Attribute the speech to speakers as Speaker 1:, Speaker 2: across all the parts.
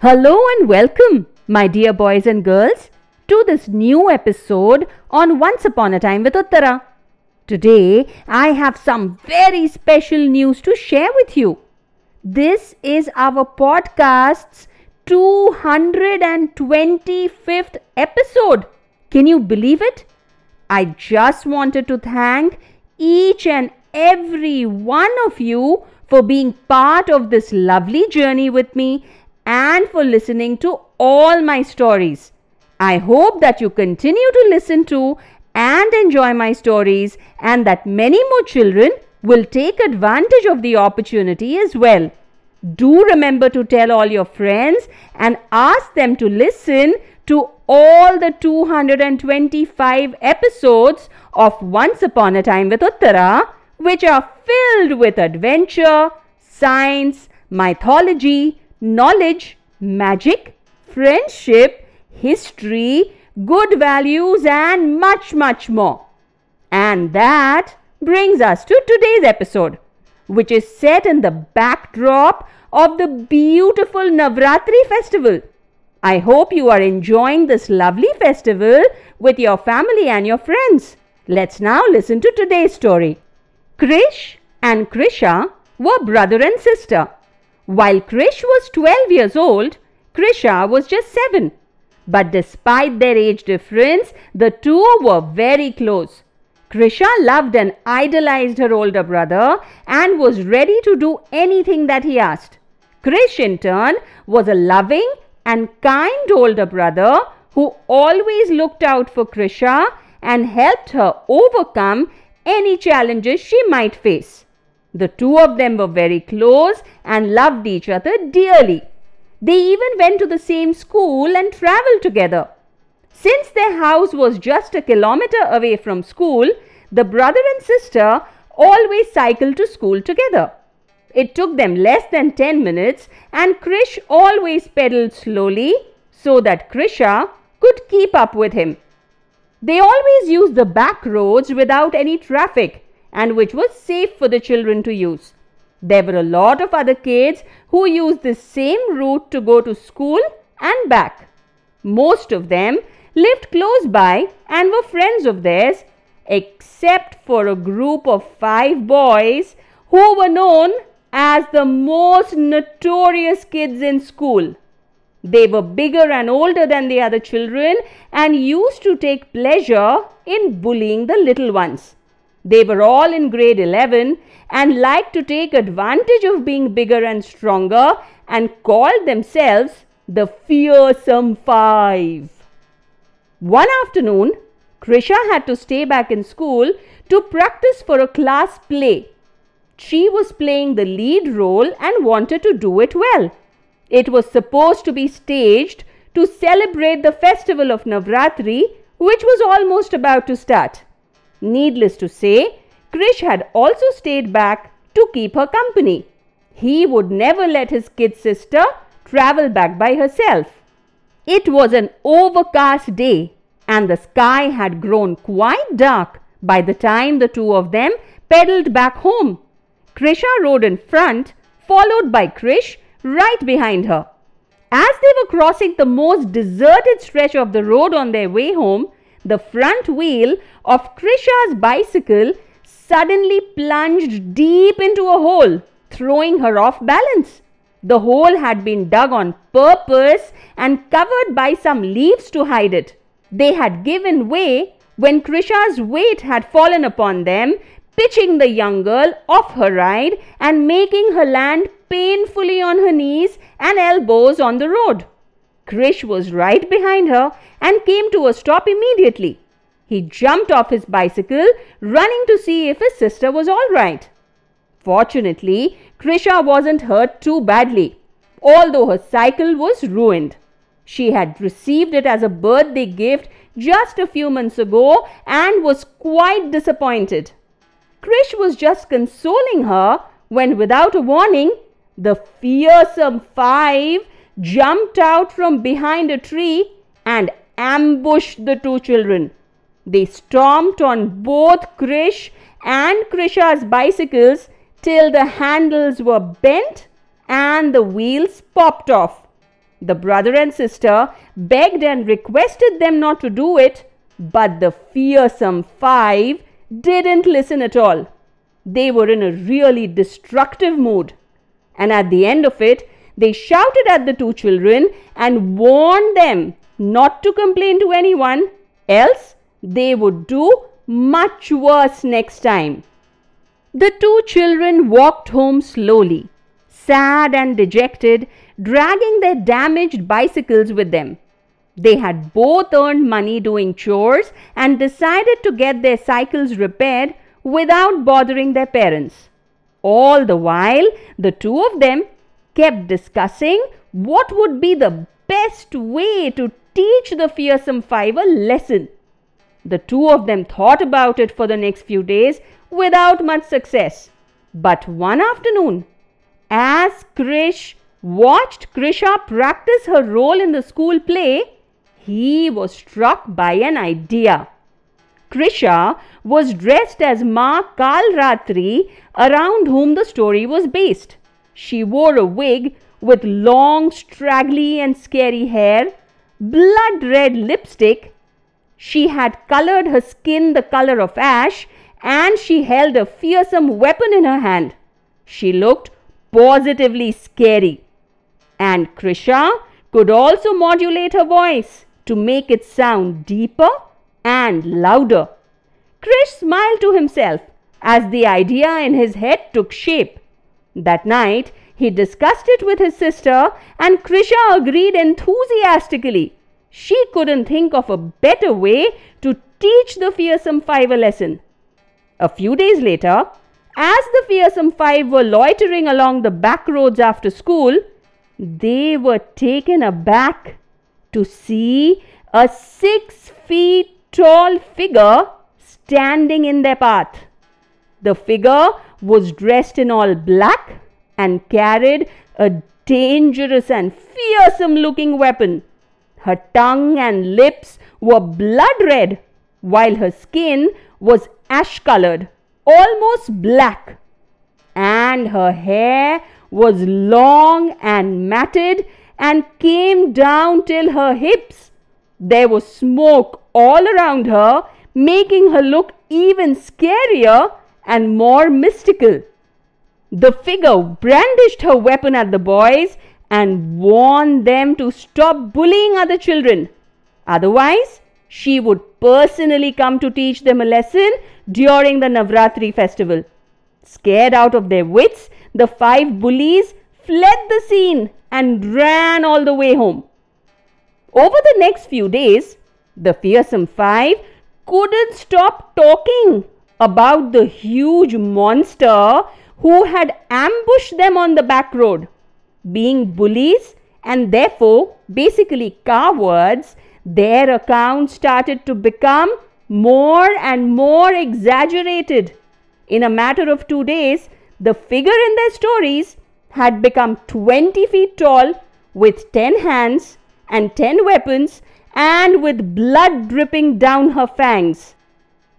Speaker 1: Hello and welcome, my dear boys and girls, to this new episode on Once Upon a Time with Uttara. Today, I have some very special news to share with you. This is our podcast's 225th episode. Can you believe it? I just wanted to thank each and every one of you for being part of this lovely journey with me and for listening to all my stories. I hope that you continue to listen to and enjoy my stories and that many more children will take advantage of the opportunity as well. Do remember to tell all your friends and ask them to listen to all the 225 episodes of Once Upon a Time with Uttara, which are filled with adventure, science, mythology, knowledge, magic, friendship, history, good values, and much, much more. And that brings us to today's episode, which is set in the backdrop of the beautiful Navratri festival. I hope you are enjoying this lovely festival with your family and your friends. Let's now listen to today's story. Krish and Krisha were brother and sister. While Krish was 12 years old, Krisha was just 7. But despite their age difference, the two were very close. Krisha loved and idolized her older brother and was ready to do anything that he asked. Krish, in turn, was a loving and kind older brother who always looked out for Krisha and helped her overcome any challenges she might face. The two of them were very close and loved each other dearly. They even went to the same school and traveled together. Since their house was just a kilometer away from school, the brother and sister always cycled to school together. It took them less than 10 minutes, and Krish always pedaled slowly so that Krisha could keep up with him. They always used the back roads without any traffic and which was safe for the children to use. There were a lot of other kids who used the same route to go to school and back. Most of them lived close by and were friends of theirs, except for a group of five boys who were known as the most notorious kids in school. They were bigger and older than the other children and used to take pleasure in bullying the little ones. They were all in grade 11 and liked to take advantage of being bigger and stronger and called themselves the Fearsome Five. One afternoon, Krisha had to stay back in school to practice for a class play. She was playing the lead role and wanted to do it well. It was supposed to be staged to celebrate the festival of Navratri, which was almost about to start. Needless to say, Krish had also stayed back to keep her company. He would never let his kid sister travel back by herself. It was an overcast day and the sky had grown quite dark by the time the two of them pedaled back home. Krisha rode in front, followed by Krish right behind her. As they were crossing the most deserted stretch of the road on their way home, the front wheel of Krisha's bicycle suddenly plunged deep into a hole, throwing her off balance. The hole had been dug on purpose and covered by some leaves to hide it. They had given way when Krisha's weight had fallen upon them, pitching the young girl off her ride and making her land painfully on her knees and elbows on the road. Krish was right behind her and came to a stop immediately. He jumped off his bicycle, running to see if his sister was all right. Fortunately, Krisha wasn't hurt too badly, although her cycle was ruined. She had received it as a birthday gift just a few months ago and was quite disappointed. Krish was just consoling her when, without a warning, the fearsome five jumped out from behind a tree and ambushed the two children. They stomped on both Krish and Krisha's bicycles till the handles were bent and the wheels popped off. The brother and sister begged and requested them not to do it, but the fearsome five didn't listen at all. They were in a really destructive mood. And at the end of it, they shouted at the two children and warned them not to complain to anyone, else they would do much worse next time. The two children walked home slowly, sad and dejected, dragging their damaged bicycles with them. They had both earned money doing chores and decided to get their cycles repaired without bothering their parents. All the while, the two of them kept discussing what would be the best way to teach the fearsome five a lesson. The two of them thought about it for the next few days without much success. But one afternoon, as Krish watched Krisha practice her role in the school play, he was struck by an idea. Krisha was dressed as Ma Kalratri, around whom the story was based. She wore a wig with long, straggly, and scary hair, blood red lipstick. She had colored her skin the color of ash and she held a fearsome weapon in her hand. She looked positively scary. And Krisha could also modulate her voice to make it sound deeper and louder. Krish smiled to himself as the idea in his head took shape. That night, he discussed it with his sister, and Krisha agreed enthusiastically. She couldn't think of a better way to teach the fearsome five a lesson. A few days later, as the fearsome five were loitering along the back roads after school, they were taken aback to see a six feet tall figure standing in their path. The figure was dressed in all black and carried a dangerous and fearsome looking weapon. Her tongue and lips were blood red, while her skin was ash colored, almost black, and her hair was long and matted and came down till her hips. There was smoke all around her, making her look even scarier and more mystical. The figure brandished her weapon at the boys and warned them to stop bullying other children. Otherwise, she would personally come to teach them a lesson during the Navratri festival. Scared out of their wits, the five bullies fled the scene and ran all the way home. Over the next few days, the fearsome five couldn't stop talking about the huge monster who had ambushed them on the back road. Being bullies and therefore basically cowards, their accounts started to become more and more exaggerated. In a matter of two days, the figure in their stories had become 20 feet tall with 10 hands and 10 weapons and with blood dripping down her fangs.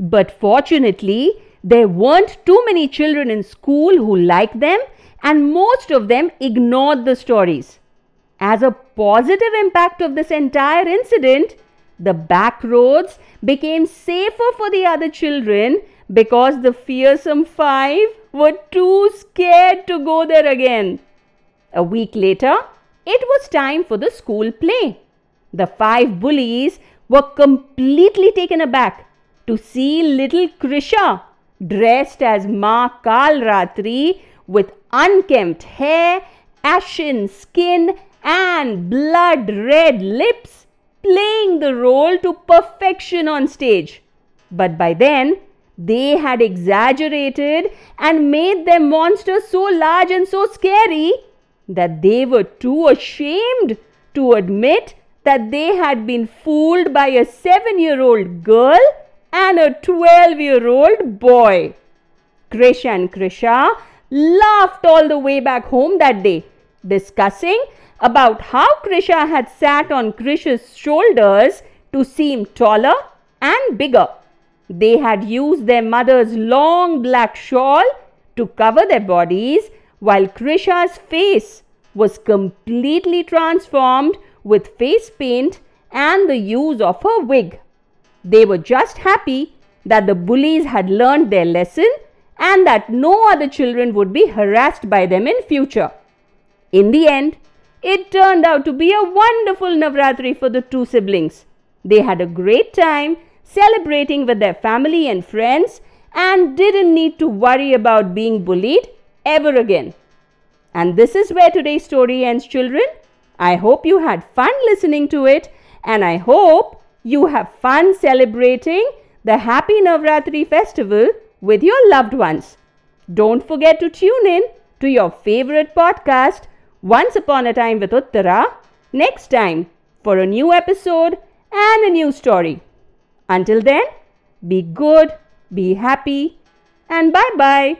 Speaker 1: But fortunately, there weren't too many children in school who liked them, and most of them ignored the stories. As a positive impact of this entire incident, the back roads became safer for the other children because the fearsome five were too scared to go there again. A week later, it was time for the school play. The five bullies were completely taken aback to see little Krisha dressed as Ma Kalratri with unkempt hair, ashen skin, and blood red lips, playing the role to perfection on stage. But by then, they had exaggerated and made their monsters so large and so scary that they were too ashamed to admit that they had been fooled by a seven year old girl and a 12 year old boy. Krish and Krisha laughed all the way back home that day, discussing about how Krisha had sat on Krish's shoulders to seem taller and bigger. They had used their mother's long black shawl to cover their bodies, while Krisha's face was completely transformed with face paint and the use of a wig. They were just happy that the bullies had learned their lesson and that no other children would be harassed by them in future. In the end, it turned out to be a wonderful Navratri for the two siblings. They had a great time celebrating with their family and friends and didn't need to worry about being bullied ever again. And this is where today's story ends, children. I hope you had fun listening to it and I hope you have fun celebrating the Happy Navratri festival with your loved ones. Don't forget to tune in to your favorite podcast, Once Upon a Time with Uttara, next time for a new episode and a new story. Until then, be good, be happy, and bye bye.